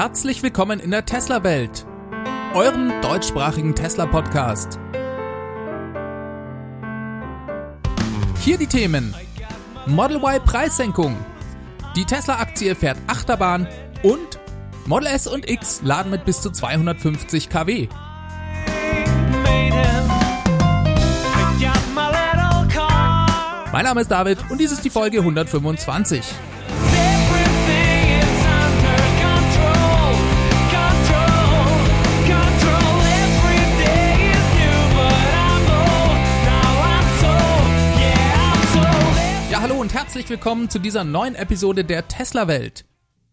Herzlich willkommen in der Tesla-Welt, eurem deutschsprachigen Tesla-Podcast. Hier die Themen: Model Y Preissenkung, die Tesla-Aktie fährt Achterbahn und Model S und X laden mit bis zu 250 kW. Mein Name ist David und dies ist die Folge 125. willkommen zu dieser neuen Episode der Tesla Welt.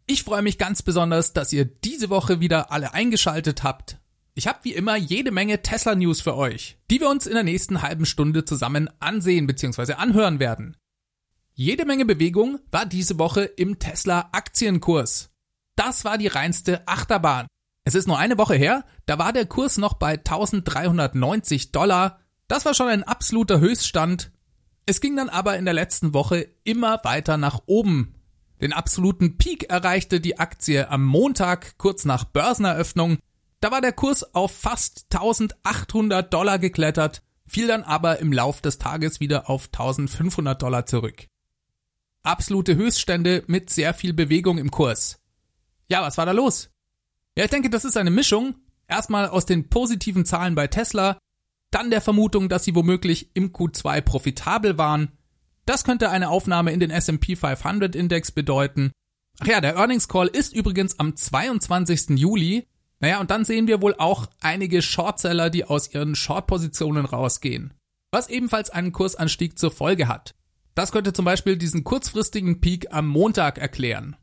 Ich freue mich ganz besonders, dass ihr diese Woche wieder alle eingeschaltet habt. Ich habe wie immer jede Menge Tesla News für euch, die wir uns in der nächsten halben Stunde zusammen ansehen bzw. anhören werden. Jede Menge Bewegung war diese Woche im Tesla Aktienkurs. Das war die reinste Achterbahn. Es ist nur eine Woche her, da war der Kurs noch bei 1390 Dollar. Das war schon ein absoluter Höchststand. Es ging dann aber in der letzten Woche immer weiter nach oben. Den absoluten Peak erreichte die Aktie am Montag kurz nach Börseneröffnung. Da war der Kurs auf fast 1800 Dollar geklettert, fiel dann aber im Lauf des Tages wieder auf 1500 Dollar zurück. Absolute Höchststände mit sehr viel Bewegung im Kurs. Ja, was war da los? Ja, ich denke, das ist eine Mischung. Erstmal aus den positiven Zahlen bei Tesla, dann der Vermutung, dass sie womöglich im Q2 profitabel waren das könnte eine Aufnahme in den S&P 500 Index bedeuten. Ach ja, der Earnings Call ist übrigens am 22. Juli. Naja, und dann sehen wir wohl auch einige Shortseller, die aus ihren Short-Positionen rausgehen. Was ebenfalls einen Kursanstieg zur Folge hat. Das könnte zum Beispiel diesen kurzfristigen Peak am Montag erklären.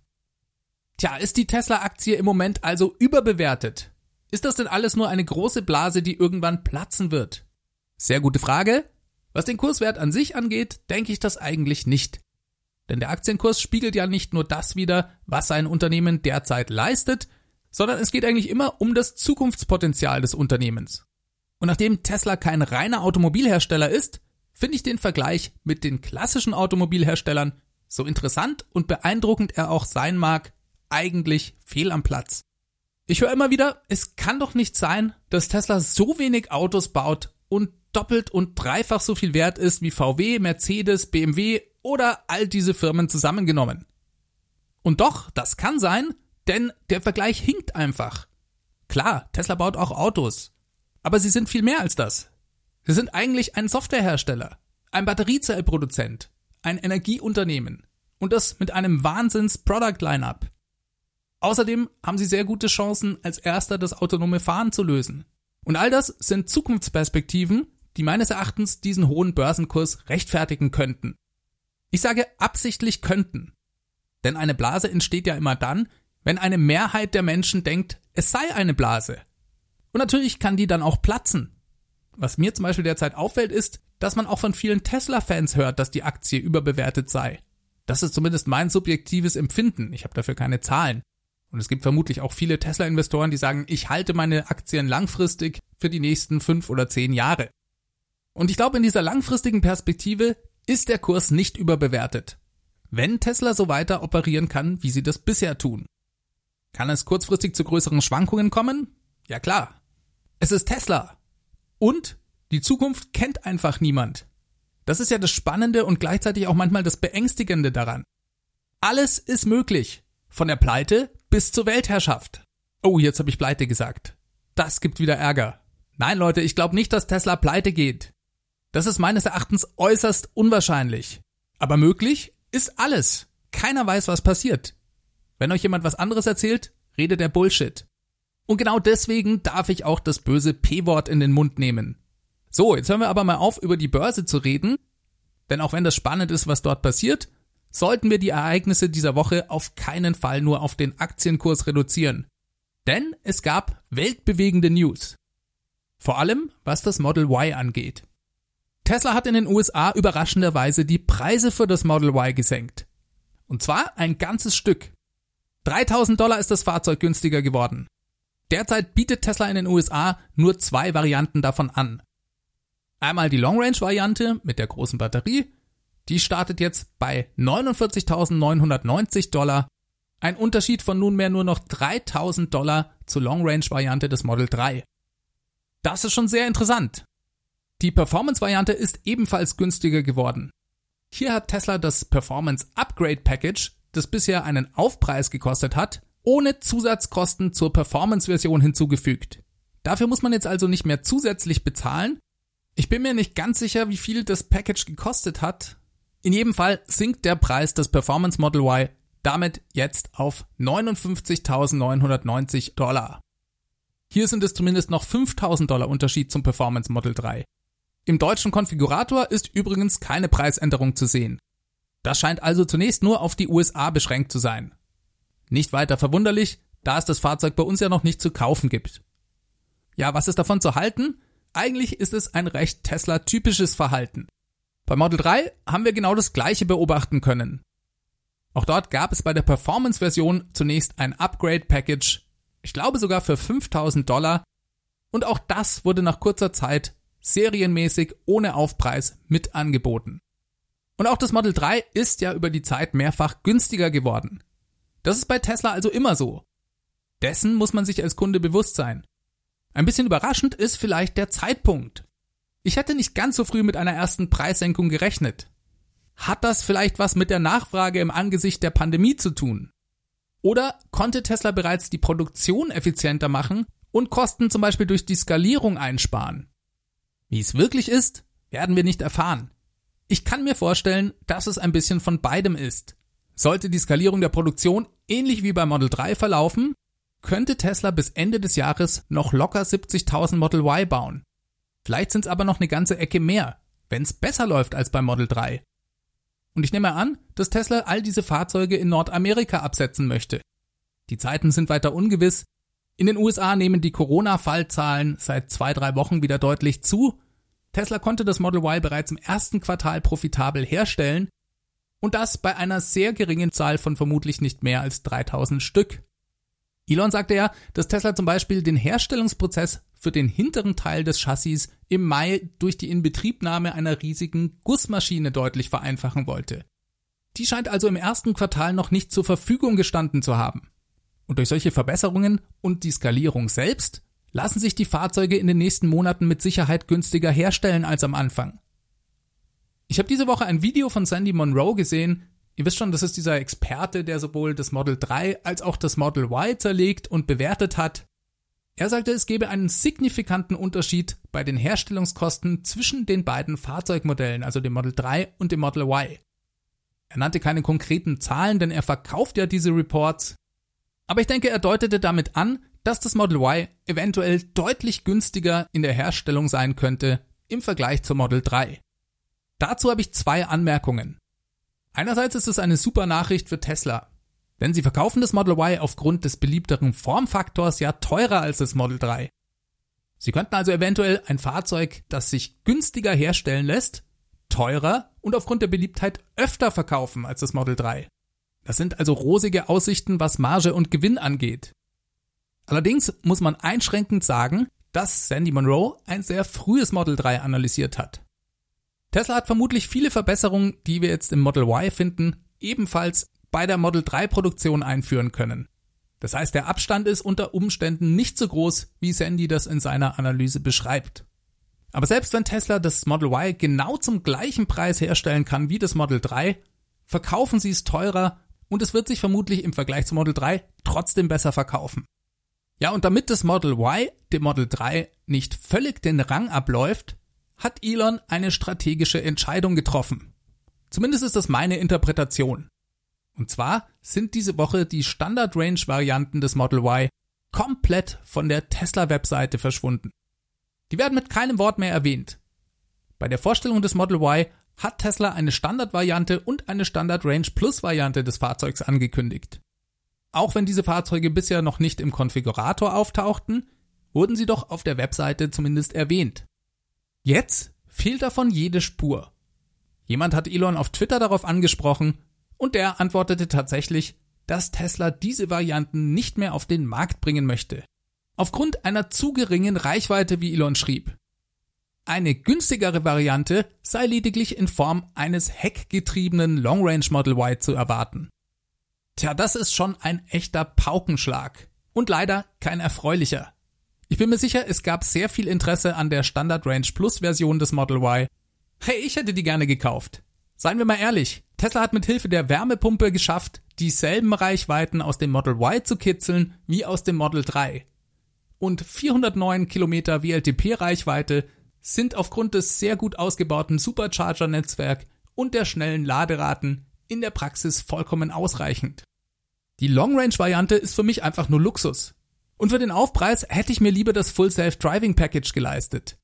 Tja, ist die Tesla-Aktie im Moment also überbewertet? Ist das denn alles nur eine große Blase, die irgendwann platzen wird? Sehr gute Frage. Was den Kurswert an sich angeht, denke ich das eigentlich nicht. Denn der Aktienkurs spiegelt ja nicht nur das wider, was ein Unternehmen derzeit leistet, sondern es geht eigentlich immer um das Zukunftspotenzial des Unternehmens. Und nachdem Tesla kein reiner Automobilhersteller ist, finde ich den Vergleich mit den klassischen Automobilherstellern, so interessant und beeindruckend er auch sein mag, eigentlich fehl am Platz. Ich höre immer wieder, es kann doch nicht sein, dass Tesla so wenig Autos baut und doppelt und dreifach so viel wert ist wie VW, Mercedes, BMW oder all diese Firmen zusammengenommen. Und doch, das kann sein, denn der Vergleich hinkt einfach. Klar, Tesla baut auch Autos. Aber sie sind viel mehr als das. Sie sind eigentlich ein Softwarehersteller, ein Batteriezellproduzent, ein Energieunternehmen und das mit einem Wahnsinns-Product-Line-Up. Außerdem haben sie sehr gute Chancen, als erster das autonome Fahren zu lösen. Und all das sind Zukunftsperspektiven, die meines Erachtens diesen hohen Börsenkurs rechtfertigen könnten. Ich sage absichtlich könnten. Denn eine Blase entsteht ja immer dann, wenn eine Mehrheit der Menschen denkt, es sei eine Blase. Und natürlich kann die dann auch platzen. Was mir zum Beispiel derzeit auffällt, ist, dass man auch von vielen Tesla-Fans hört, dass die Aktie überbewertet sei. Das ist zumindest mein subjektives Empfinden. Ich habe dafür keine Zahlen. Und es gibt vermutlich auch viele Tesla-Investoren, die sagen, ich halte meine Aktien langfristig für die nächsten fünf oder zehn Jahre. Und ich glaube, in dieser langfristigen Perspektive ist der Kurs nicht überbewertet. Wenn Tesla so weiter operieren kann, wie sie das bisher tun. Kann es kurzfristig zu größeren Schwankungen kommen? Ja klar. Es ist Tesla. Und die Zukunft kennt einfach niemand. Das ist ja das Spannende und gleichzeitig auch manchmal das Beängstigende daran. Alles ist möglich. Von der Pleite bis zur Weltherrschaft. Oh, jetzt habe ich Pleite gesagt. Das gibt wieder Ärger. Nein, Leute, ich glaube nicht, dass Tesla pleite geht. Das ist meines Erachtens äußerst unwahrscheinlich. Aber möglich ist alles. Keiner weiß, was passiert. Wenn euch jemand was anderes erzählt, redet er Bullshit. Und genau deswegen darf ich auch das böse P-Wort in den Mund nehmen. So, jetzt hören wir aber mal auf, über die Börse zu reden. Denn auch wenn das spannend ist, was dort passiert, sollten wir die Ereignisse dieser Woche auf keinen Fall nur auf den Aktienkurs reduzieren. Denn es gab weltbewegende News. Vor allem, was das Model Y angeht. Tesla hat in den USA überraschenderweise die Preise für das Model Y gesenkt. Und zwar ein ganzes Stück. 3000 Dollar ist das Fahrzeug günstiger geworden. Derzeit bietet Tesla in den USA nur zwei Varianten davon an. Einmal die Long Range Variante mit der großen Batterie. Die startet jetzt bei 49.990 Dollar. Ein Unterschied von nunmehr nur noch 3000 Dollar zur Long-Range-Variante des Model 3. Das ist schon sehr interessant. Die Performance-Variante ist ebenfalls günstiger geworden. Hier hat Tesla das Performance Upgrade Package, das bisher einen Aufpreis gekostet hat, ohne Zusatzkosten zur Performance-Version hinzugefügt. Dafür muss man jetzt also nicht mehr zusätzlich bezahlen. Ich bin mir nicht ganz sicher, wie viel das Package gekostet hat. In jedem Fall sinkt der Preis des Performance Model Y damit jetzt auf 59.990 Dollar. Hier sind es zumindest noch 5.000 Dollar Unterschied zum Performance Model 3. Im deutschen Konfigurator ist übrigens keine Preisänderung zu sehen. Das scheint also zunächst nur auf die USA beschränkt zu sein. Nicht weiter verwunderlich, da es das Fahrzeug bei uns ja noch nicht zu kaufen gibt. Ja, was ist davon zu halten? Eigentlich ist es ein recht Tesla-typisches Verhalten. Bei Model 3 haben wir genau das gleiche beobachten können. Auch dort gab es bei der Performance-Version zunächst ein Upgrade-Package, ich glaube sogar für 5000 Dollar, und auch das wurde nach kurzer Zeit serienmäßig ohne Aufpreis mit angeboten. Und auch das Model 3 ist ja über die Zeit mehrfach günstiger geworden. Das ist bei Tesla also immer so. Dessen muss man sich als Kunde bewusst sein. Ein bisschen überraschend ist vielleicht der Zeitpunkt. Ich hätte nicht ganz so früh mit einer ersten Preissenkung gerechnet. Hat das vielleicht was mit der Nachfrage im Angesicht der Pandemie zu tun? Oder konnte Tesla bereits die Produktion effizienter machen und Kosten zum Beispiel durch die Skalierung einsparen? Wie es wirklich ist, werden wir nicht erfahren. Ich kann mir vorstellen, dass es ein bisschen von beidem ist. Sollte die Skalierung der Produktion ähnlich wie bei Model 3 verlaufen, könnte Tesla bis Ende des Jahres noch locker 70.000 Model Y bauen. Vielleicht sind es aber noch eine ganze Ecke mehr, wenn es besser läuft als beim Model 3. Und ich nehme an, dass Tesla all diese Fahrzeuge in Nordamerika absetzen möchte. Die Zeiten sind weiter ungewiss. In den USA nehmen die Corona-Fallzahlen seit zwei, drei Wochen wieder deutlich zu. Tesla konnte das Model Y bereits im ersten Quartal profitabel herstellen und das bei einer sehr geringen Zahl von vermutlich nicht mehr als 3000 Stück. Elon sagte ja, dass Tesla zum Beispiel den Herstellungsprozess für den hinteren Teil des Chassis im Mai durch die Inbetriebnahme einer riesigen Gussmaschine deutlich vereinfachen wollte. Die scheint also im ersten Quartal noch nicht zur Verfügung gestanden zu haben. Und durch solche Verbesserungen und die Skalierung selbst lassen sich die Fahrzeuge in den nächsten Monaten mit Sicherheit günstiger herstellen als am Anfang. Ich habe diese Woche ein Video von Sandy Monroe gesehen. Ihr wisst schon, das ist dieser Experte, der sowohl das Model 3 als auch das Model Y zerlegt und bewertet hat. Er sagte, es gebe einen signifikanten Unterschied bei den Herstellungskosten zwischen den beiden Fahrzeugmodellen, also dem Model 3 und dem Model Y. Er nannte keine konkreten Zahlen, denn er verkauft ja diese Reports. Aber ich denke, er deutete damit an, dass das Model Y eventuell deutlich günstiger in der Herstellung sein könnte im Vergleich zum Model 3. Dazu habe ich zwei Anmerkungen. Einerseits ist es eine super Nachricht für Tesla. Denn sie verkaufen das Model Y aufgrund des beliebteren Formfaktors ja teurer als das Model 3. Sie könnten also eventuell ein Fahrzeug, das sich günstiger herstellen lässt, teurer und aufgrund der Beliebtheit öfter verkaufen als das Model 3. Das sind also rosige Aussichten, was Marge und Gewinn angeht. Allerdings muss man einschränkend sagen, dass Sandy Monroe ein sehr frühes Model 3 analysiert hat. Tesla hat vermutlich viele Verbesserungen, die wir jetzt im Model Y finden, ebenfalls bei der Model 3 Produktion einführen können. Das heißt, der Abstand ist unter Umständen nicht so groß, wie Sandy das in seiner Analyse beschreibt. Aber selbst wenn Tesla das Model Y genau zum gleichen Preis herstellen kann wie das Model 3, verkaufen sie es teurer und es wird sich vermutlich im Vergleich zum Model 3 trotzdem besser verkaufen. Ja, und damit das Model Y dem Model 3 nicht völlig den Rang abläuft, hat Elon eine strategische Entscheidung getroffen. Zumindest ist das meine Interpretation. Und zwar sind diese Woche die Standard Range Varianten des Model Y komplett von der Tesla-Webseite verschwunden. Die werden mit keinem Wort mehr erwähnt. Bei der Vorstellung des Model Y hat Tesla eine Standard-Variante und eine Standard Range Plus Variante des Fahrzeugs angekündigt. Auch wenn diese Fahrzeuge bisher noch nicht im Konfigurator auftauchten, wurden sie doch auf der Webseite zumindest erwähnt. Jetzt fehlt davon jede Spur. Jemand hat Elon auf Twitter darauf angesprochen und der antwortete tatsächlich, dass Tesla diese Varianten nicht mehr auf den Markt bringen möchte. Aufgrund einer zu geringen Reichweite, wie Elon schrieb. Eine günstigere Variante sei lediglich in Form eines heckgetriebenen Long Range Model Y zu erwarten. Tja, das ist schon ein echter Paukenschlag. Und leider kein erfreulicher. Ich bin mir sicher, es gab sehr viel Interesse an der Standard Range Plus Version des Model Y. Hey, ich hätte die gerne gekauft. Seien wir mal ehrlich, Tesla hat mit Hilfe der Wärmepumpe geschafft, dieselben Reichweiten aus dem Model Y zu kitzeln wie aus dem Model 3. Und 409 Kilometer WLTP-Reichweite sind aufgrund des sehr gut ausgebauten Supercharger-Netzwerk und der schnellen Laderaten in der Praxis vollkommen ausreichend. Die Long-Range-Variante ist für mich einfach nur Luxus. Und für den Aufpreis hätte ich mir lieber das Full Self Driving Package geleistet.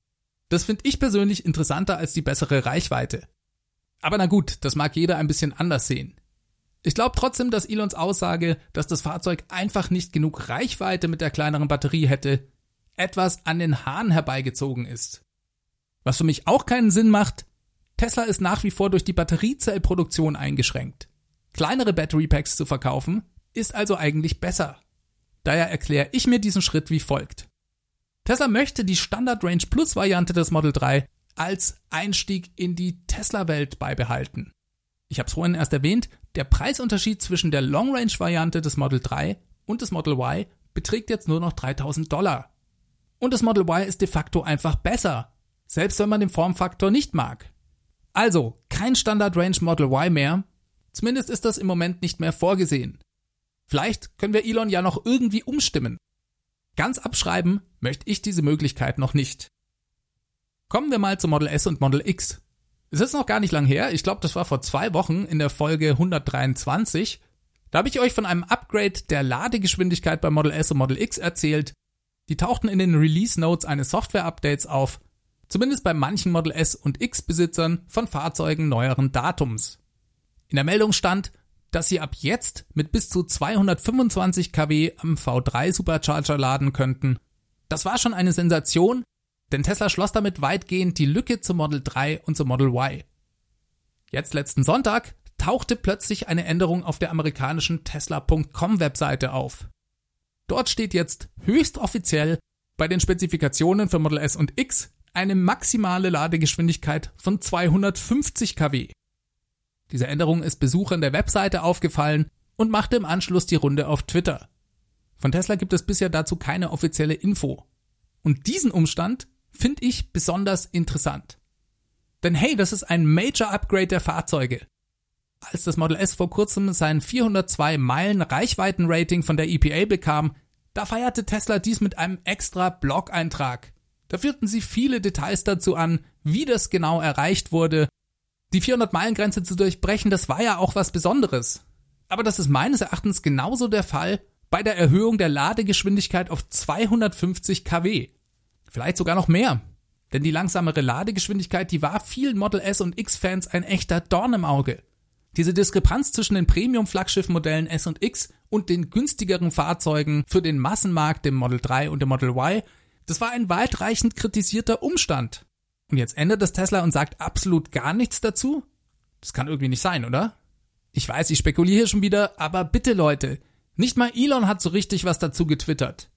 Das finde ich persönlich interessanter als die bessere Reichweite. Aber na gut, das mag jeder ein bisschen anders sehen. Ich glaube trotzdem, dass Elons Aussage, dass das Fahrzeug einfach nicht genug Reichweite mit der kleineren Batterie hätte, etwas an den Haaren herbeigezogen ist. Was für mich auch keinen Sinn macht, Tesla ist nach wie vor durch die Batteriezellproduktion eingeschränkt. Kleinere Battery Packs zu verkaufen, ist also eigentlich besser. Daher erkläre ich mir diesen Schritt wie folgt. Tesla möchte die Standard Range Plus Variante des Model 3 als Einstieg in die Tesla-Welt beibehalten. Ich habe es vorhin erst erwähnt, der Preisunterschied zwischen der Long Range Variante des Model 3 und des Model Y beträgt jetzt nur noch 3000 Dollar. Und das Model Y ist de facto einfach besser, selbst wenn man den Formfaktor nicht mag. Also, kein Standard Range Model Y mehr, zumindest ist das im Moment nicht mehr vorgesehen. Vielleicht können wir Elon ja noch irgendwie umstimmen. Ganz abschreiben möchte ich diese Möglichkeit noch nicht. Kommen wir mal zu Model S und Model X. Es ist noch gar nicht lang her, ich glaube, das war vor zwei Wochen in der Folge 123. Da habe ich euch von einem Upgrade der Ladegeschwindigkeit bei Model S und Model X erzählt. Die tauchten in den Release Notes eines Software-Updates auf, zumindest bei manchen Model S und X Besitzern von Fahrzeugen neueren Datums. In der Meldung stand, dass sie ab jetzt mit bis zu 225 kW am V3 Supercharger laden könnten. Das war schon eine Sensation, denn Tesla schloss damit weitgehend die Lücke zum Model 3 und zum Model Y. Jetzt letzten Sonntag tauchte plötzlich eine Änderung auf der amerikanischen Tesla.com Webseite auf. Dort steht jetzt höchst offiziell bei den Spezifikationen für Model S und X eine maximale Ladegeschwindigkeit von 250 kW. Diese Änderung ist Besuchern der Webseite aufgefallen und machte im Anschluss die Runde auf Twitter. Von Tesla gibt es bisher dazu keine offizielle Info. Und diesen Umstand finde ich besonders interessant. Denn hey, das ist ein Major Upgrade der Fahrzeuge. Als das Model S vor kurzem sein 402 Meilen Reichweitenrating von der EPA bekam, da feierte Tesla dies mit einem extra Blog-Eintrag. Da führten sie viele Details dazu an, wie das genau erreicht wurde. Die 400-Meilen-Grenze zu durchbrechen, das war ja auch was Besonderes. Aber das ist meines Erachtens genauso der Fall bei der Erhöhung der Ladegeschwindigkeit auf 250 kW. Vielleicht sogar noch mehr. Denn die langsamere Ladegeschwindigkeit, die war vielen Model S und X-Fans ein echter Dorn im Auge. Diese Diskrepanz zwischen den Premium-Flaggschiff-Modellen S und X und den günstigeren Fahrzeugen für den Massenmarkt, dem Model 3 und dem Model Y, das war ein weitreichend kritisierter Umstand. Und jetzt ändert das Tesla und sagt absolut gar nichts dazu? Das kann irgendwie nicht sein, oder? Ich weiß, ich spekuliere schon wieder, aber bitte Leute, nicht mal Elon hat so richtig was dazu getwittert.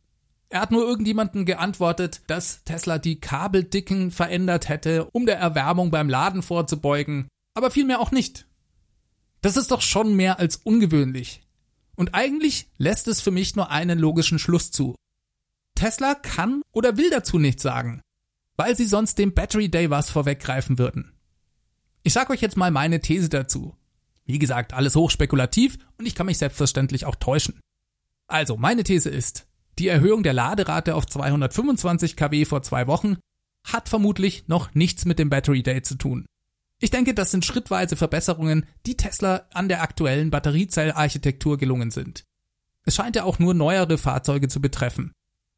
Er hat nur irgendjemanden geantwortet, dass Tesla die Kabeldicken verändert hätte, um der Erwärmung beim Laden vorzubeugen, aber vielmehr auch nicht. Das ist doch schon mehr als ungewöhnlich. Und eigentlich lässt es für mich nur einen logischen Schluss zu. Tesla kann oder will dazu nichts sagen, weil sie sonst dem Battery Day was vorweggreifen würden. Ich sag euch jetzt mal meine These dazu. Wie gesagt, alles hochspekulativ und ich kann mich selbstverständlich auch täuschen. Also, meine These ist, die Erhöhung der Laderate auf 225 kW vor zwei Wochen hat vermutlich noch nichts mit dem Battery Day zu tun. Ich denke, das sind schrittweise Verbesserungen, die Tesla an der aktuellen Batteriezellarchitektur gelungen sind. Es scheint ja auch nur neuere Fahrzeuge zu betreffen.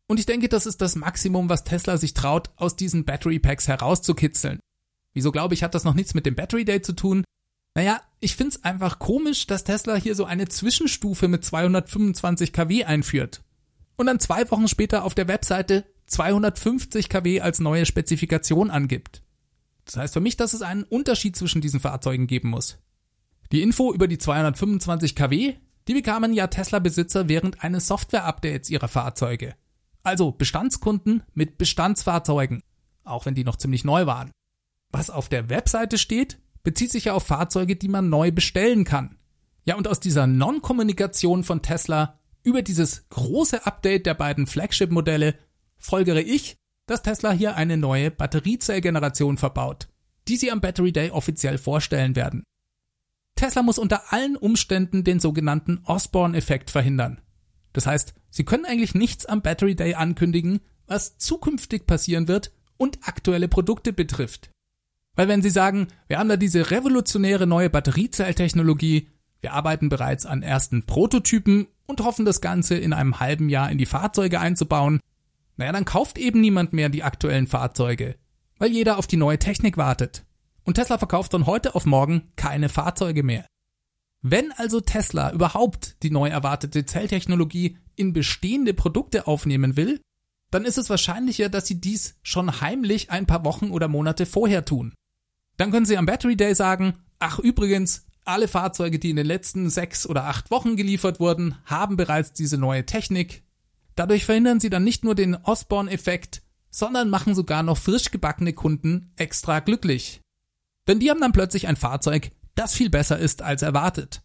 Und ich denke, das ist das Maximum, was Tesla sich traut, aus diesen Battery Packs herauszukitzeln. Wieso glaube ich, hat das noch nichts mit dem Battery Day zu tun? Naja, ich find's einfach komisch, dass Tesla hier so eine Zwischenstufe mit 225 kW einführt und dann zwei Wochen später auf der Webseite 250 kW als neue Spezifikation angibt. Das heißt für mich, dass es einen Unterschied zwischen diesen Fahrzeugen geben muss. Die Info über die 225 kW, die bekamen ja Tesla-Besitzer während eines Software-Updates ihrer Fahrzeuge. Also Bestandskunden mit Bestandsfahrzeugen, auch wenn die noch ziemlich neu waren. Was auf der Webseite steht, bezieht sich ja auf Fahrzeuge, die man neu bestellen kann. Ja, und aus dieser Non-Kommunikation von Tesla über dieses große Update der beiden Flagship-Modelle folgere ich, dass Tesla hier eine neue Batteriezellgeneration verbaut, die sie am Battery Day offiziell vorstellen werden. Tesla muss unter allen Umständen den sogenannten Osborne-Effekt verhindern. Das heißt, sie können eigentlich nichts am Battery Day ankündigen, was zukünftig passieren wird und aktuelle Produkte betrifft. Weil wenn sie sagen, wir haben da diese revolutionäre neue Batteriezelltechnologie, wir arbeiten bereits an ersten Prototypen und hoffen das Ganze in einem halben Jahr in die Fahrzeuge einzubauen, naja, dann kauft eben niemand mehr die aktuellen Fahrzeuge, weil jeder auf die neue Technik wartet. Und Tesla verkauft von heute auf morgen keine Fahrzeuge mehr. Wenn also Tesla überhaupt die neu erwartete Zelltechnologie in bestehende Produkte aufnehmen will, dann ist es wahrscheinlicher, dass sie dies schon heimlich ein paar Wochen oder Monate vorher tun. Dann können sie am Battery Day sagen, ach übrigens, alle Fahrzeuge, die in den letzten sechs oder acht Wochen geliefert wurden, haben bereits diese neue Technik. Dadurch verhindern sie dann nicht nur den Osborne-Effekt, sondern machen sogar noch frisch gebackene Kunden extra glücklich. Denn die haben dann plötzlich ein Fahrzeug, das viel besser ist als erwartet.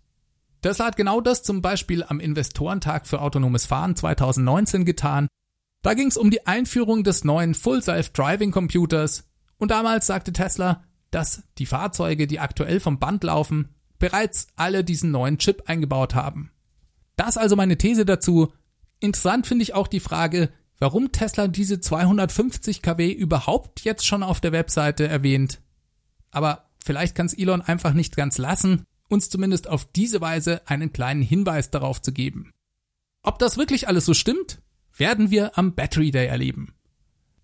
Tesla hat genau das zum Beispiel am Investorentag für autonomes Fahren 2019 getan. Da ging es um die Einführung des neuen Full Self Driving Computers und damals sagte Tesla, dass die Fahrzeuge, die aktuell vom Band laufen, bereits alle diesen neuen Chip eingebaut haben. Das also meine These dazu. Interessant finde ich auch die Frage, warum Tesla diese 250 kW überhaupt jetzt schon auf der Webseite erwähnt. Aber vielleicht kann es Elon einfach nicht ganz lassen, uns zumindest auf diese Weise einen kleinen Hinweis darauf zu geben. Ob das wirklich alles so stimmt, werden wir am Battery Day erleben.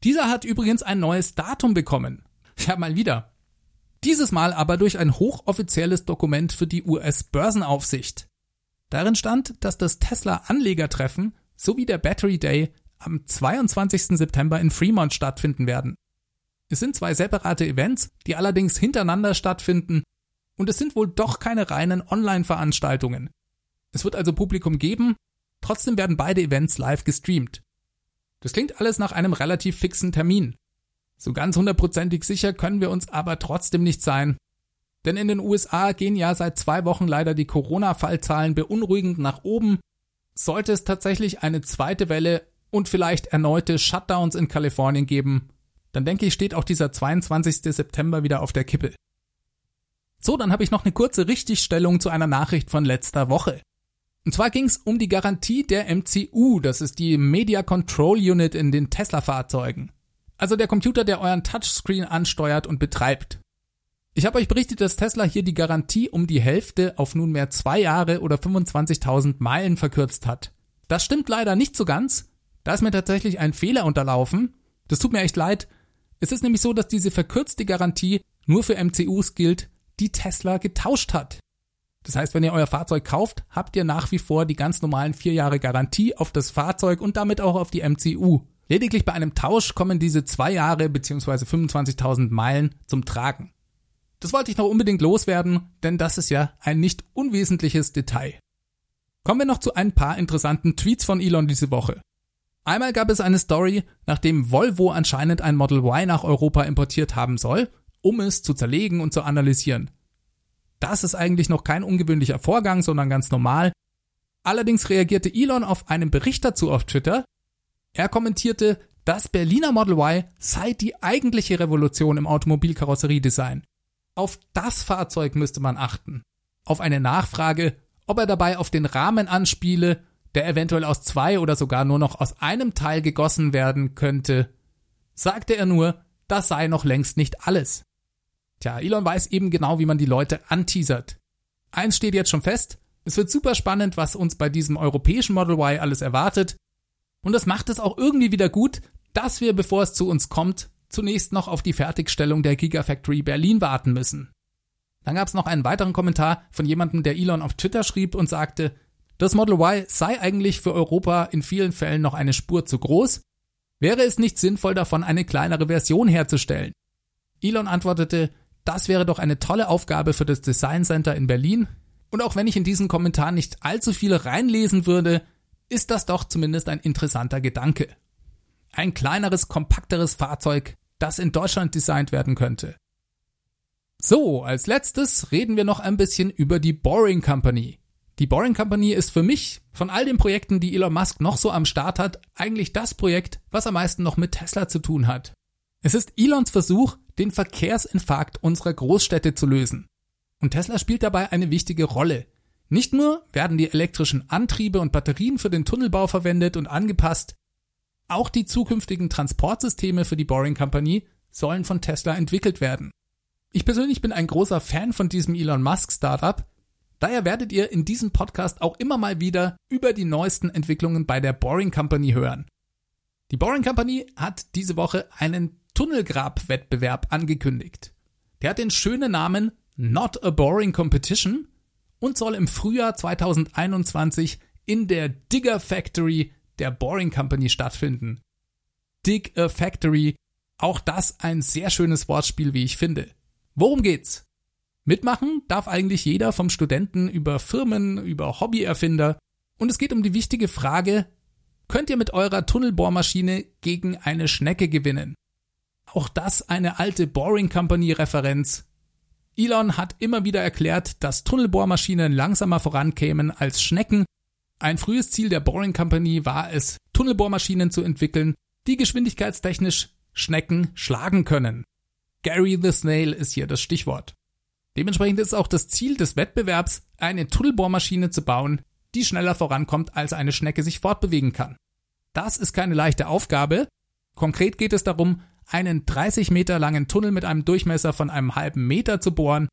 Dieser hat übrigens ein neues Datum bekommen. Ja, mal wieder. Dieses Mal aber durch ein hochoffizielles Dokument für die US-Börsenaufsicht. Darin stand, dass das Tesla-Anlegertreffen sowie der Battery Day am 22. September in Fremont stattfinden werden. Es sind zwei separate Events, die allerdings hintereinander stattfinden und es sind wohl doch keine reinen Online-Veranstaltungen. Es wird also Publikum geben, trotzdem werden beide Events live gestreamt. Das klingt alles nach einem relativ fixen Termin. So ganz hundertprozentig sicher können wir uns aber trotzdem nicht sein. Denn in den USA gehen ja seit zwei Wochen leider die Corona-Fallzahlen beunruhigend nach oben. Sollte es tatsächlich eine zweite Welle und vielleicht erneute Shutdowns in Kalifornien geben, dann denke ich, steht auch dieser 22. September wieder auf der Kippe. So, dann habe ich noch eine kurze Richtigstellung zu einer Nachricht von letzter Woche. Und zwar ging es um die Garantie der MCU, das ist die Media Control Unit in den Tesla-Fahrzeugen. Also der Computer, der euren Touchscreen ansteuert und betreibt. Ich habe euch berichtet, dass Tesla hier die Garantie um die Hälfte auf nunmehr zwei Jahre oder 25.000 Meilen verkürzt hat. Das stimmt leider nicht so ganz. Da ist mir tatsächlich ein Fehler unterlaufen. Das tut mir echt leid. Es ist nämlich so, dass diese verkürzte Garantie nur für MCUs gilt, die Tesla getauscht hat. Das heißt, wenn ihr euer Fahrzeug kauft, habt ihr nach wie vor die ganz normalen vier Jahre Garantie auf das Fahrzeug und damit auch auf die MCU. Lediglich bei einem Tausch kommen diese zwei Jahre bzw. 25.000 Meilen zum Tragen. Das wollte ich noch unbedingt loswerden, denn das ist ja ein nicht unwesentliches Detail. Kommen wir noch zu ein paar interessanten Tweets von Elon diese Woche. Einmal gab es eine Story, nachdem Volvo anscheinend ein Model Y nach Europa importiert haben soll, um es zu zerlegen und zu analysieren. Das ist eigentlich noch kein ungewöhnlicher Vorgang, sondern ganz normal. Allerdings reagierte Elon auf einen Bericht dazu auf Twitter, er kommentierte, das Berliner Model Y sei die eigentliche Revolution im Automobilkarosseriedesign. Auf das Fahrzeug müsste man achten. Auf eine Nachfrage, ob er dabei auf den Rahmen anspiele, der eventuell aus zwei oder sogar nur noch aus einem Teil gegossen werden könnte, sagte er nur, das sei noch längst nicht alles. Tja, Elon weiß eben genau, wie man die Leute anteasert. Eins steht jetzt schon fest, es wird super spannend, was uns bei diesem europäischen Model Y alles erwartet, und das macht es auch irgendwie wieder gut, dass wir, bevor es zu uns kommt, zunächst noch auf die Fertigstellung der Gigafactory Berlin warten müssen. Dann gab es noch einen weiteren Kommentar von jemandem, der Elon auf Twitter schrieb und sagte, das Model Y sei eigentlich für Europa in vielen Fällen noch eine Spur zu groß. Wäre es nicht sinnvoll davon, eine kleinere Version herzustellen? Elon antwortete, das wäre doch eine tolle Aufgabe für das Design Center in Berlin. Und auch wenn ich in diesen Kommentar nicht allzu viel reinlesen würde, ist das doch zumindest ein interessanter Gedanke. Ein kleineres, kompakteres Fahrzeug, das in Deutschland designt werden könnte. So, als letztes reden wir noch ein bisschen über die Boring Company. Die Boring Company ist für mich von all den Projekten, die Elon Musk noch so am Start hat, eigentlich das Projekt, was am meisten noch mit Tesla zu tun hat. Es ist Elons Versuch, den Verkehrsinfarkt unserer Großstädte zu lösen. Und Tesla spielt dabei eine wichtige Rolle. Nicht nur werden die elektrischen Antriebe und Batterien für den Tunnelbau verwendet und angepasst, auch die zukünftigen Transportsysteme für die Boring Company sollen von Tesla entwickelt werden. Ich persönlich bin ein großer Fan von diesem Elon Musk Startup, daher werdet ihr in diesem Podcast auch immer mal wieder über die neuesten Entwicklungen bei der Boring Company hören. Die Boring Company hat diese Woche einen Tunnelgrab-Wettbewerb angekündigt. Der hat den schönen Namen Not a Boring Competition und soll im Frühjahr 2021 in der Digger Factory der Boring Company stattfinden. Dig a Factory, auch das ein sehr schönes Wortspiel, wie ich finde. Worum geht's? Mitmachen darf eigentlich jeder vom Studenten über Firmen, über Hobbyerfinder und es geht um die wichtige Frage, könnt ihr mit eurer Tunnelbohrmaschine gegen eine Schnecke gewinnen? Auch das eine alte Boring Company Referenz. Elon hat immer wieder erklärt, dass Tunnelbohrmaschinen langsamer vorankämen als Schnecken. Ein frühes Ziel der Boring Company war es, Tunnelbohrmaschinen zu entwickeln, die geschwindigkeitstechnisch Schnecken schlagen können. Gary the Snail ist hier das Stichwort. Dementsprechend ist auch das Ziel des Wettbewerbs, eine Tunnelbohrmaschine zu bauen, die schneller vorankommt, als eine Schnecke sich fortbewegen kann. Das ist keine leichte Aufgabe. Konkret geht es darum, einen 30 Meter langen Tunnel mit einem Durchmesser von einem halben Meter zu bohren.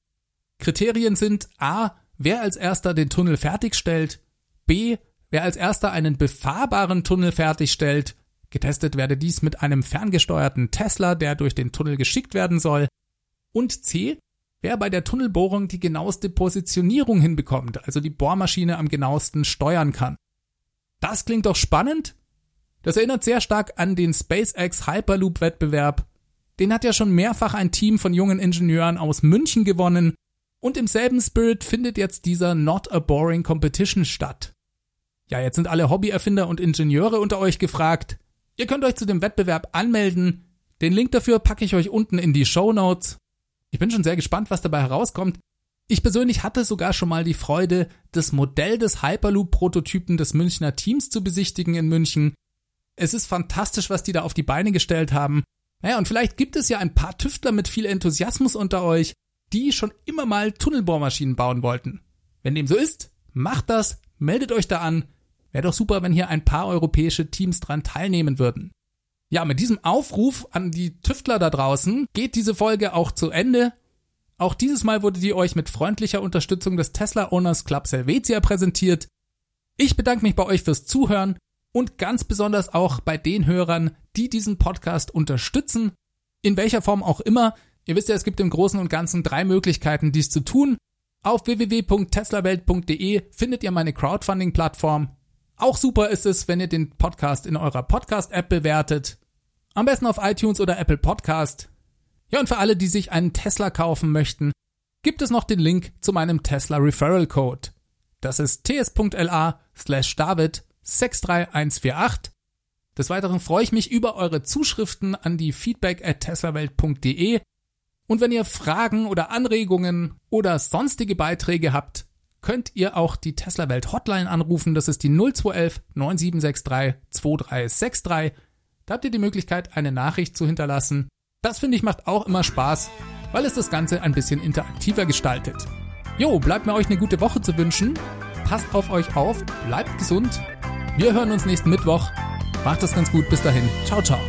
Kriterien sind A, wer als erster den Tunnel fertigstellt, B, wer als erster einen befahrbaren Tunnel fertigstellt, getestet werde dies mit einem ferngesteuerten Tesla, der durch den Tunnel geschickt werden soll, und C, wer bei der Tunnelbohrung die genaueste Positionierung hinbekommt, also die Bohrmaschine am genauesten steuern kann. Das klingt doch spannend? Das erinnert sehr stark an den SpaceX Hyperloop Wettbewerb. Den hat ja schon mehrfach ein Team von jungen Ingenieuren aus München gewonnen und im selben Spirit findet jetzt dieser Not a Boring Competition statt. Ja, jetzt sind alle Hobbyerfinder und Ingenieure unter euch gefragt. Ihr könnt euch zu dem Wettbewerb anmelden. Den Link dafür packe ich euch unten in die Show Notes. Ich bin schon sehr gespannt, was dabei herauskommt. Ich persönlich hatte sogar schon mal die Freude, das Modell des Hyperloop-Prototypen des Münchner Teams zu besichtigen in München. Es ist fantastisch, was die da auf die Beine gestellt haben. Naja, und vielleicht gibt es ja ein paar Tüftler mit viel Enthusiasmus unter euch, die schon immer mal Tunnelbohrmaschinen bauen wollten. Wenn dem so ist, macht das, meldet euch da an. Wäre doch super, wenn hier ein paar europäische Teams dran teilnehmen würden. Ja, mit diesem Aufruf an die Tüftler da draußen geht diese Folge auch zu Ende. Auch dieses Mal wurde die euch mit freundlicher Unterstützung des Tesla Owners Club Helvetia präsentiert. Ich bedanke mich bei euch fürs Zuhören und ganz besonders auch bei den Hörern, die diesen Podcast unterstützen, in welcher Form auch immer. Ihr wisst ja, es gibt im Großen und Ganzen drei Möglichkeiten, dies zu tun. Auf www.teslawelt.de findet ihr meine Crowdfunding-Plattform. Auch super ist es, wenn ihr den Podcast in eurer Podcast-App bewertet. Am besten auf iTunes oder Apple Podcast. Ja, und für alle, die sich einen Tesla kaufen möchten, gibt es noch den Link zu meinem Tesla Referral Code. Das ist ts.la slash David 63148. Des Weiteren freue ich mich über eure Zuschriften an die feedback at teslawelt.de. Und wenn ihr Fragen oder Anregungen oder sonstige Beiträge habt, könnt ihr auch die Tesla Welt Hotline anrufen. Das ist die 0211 9763 2363. Da habt ihr die Möglichkeit, eine Nachricht zu hinterlassen. Das finde ich macht auch immer Spaß, weil es das Ganze ein bisschen interaktiver gestaltet. Jo, bleibt mir euch eine gute Woche zu wünschen. Passt auf euch auf, bleibt gesund wir hören uns nächsten Mittwoch. Macht es ganz gut. Bis dahin. Ciao, ciao.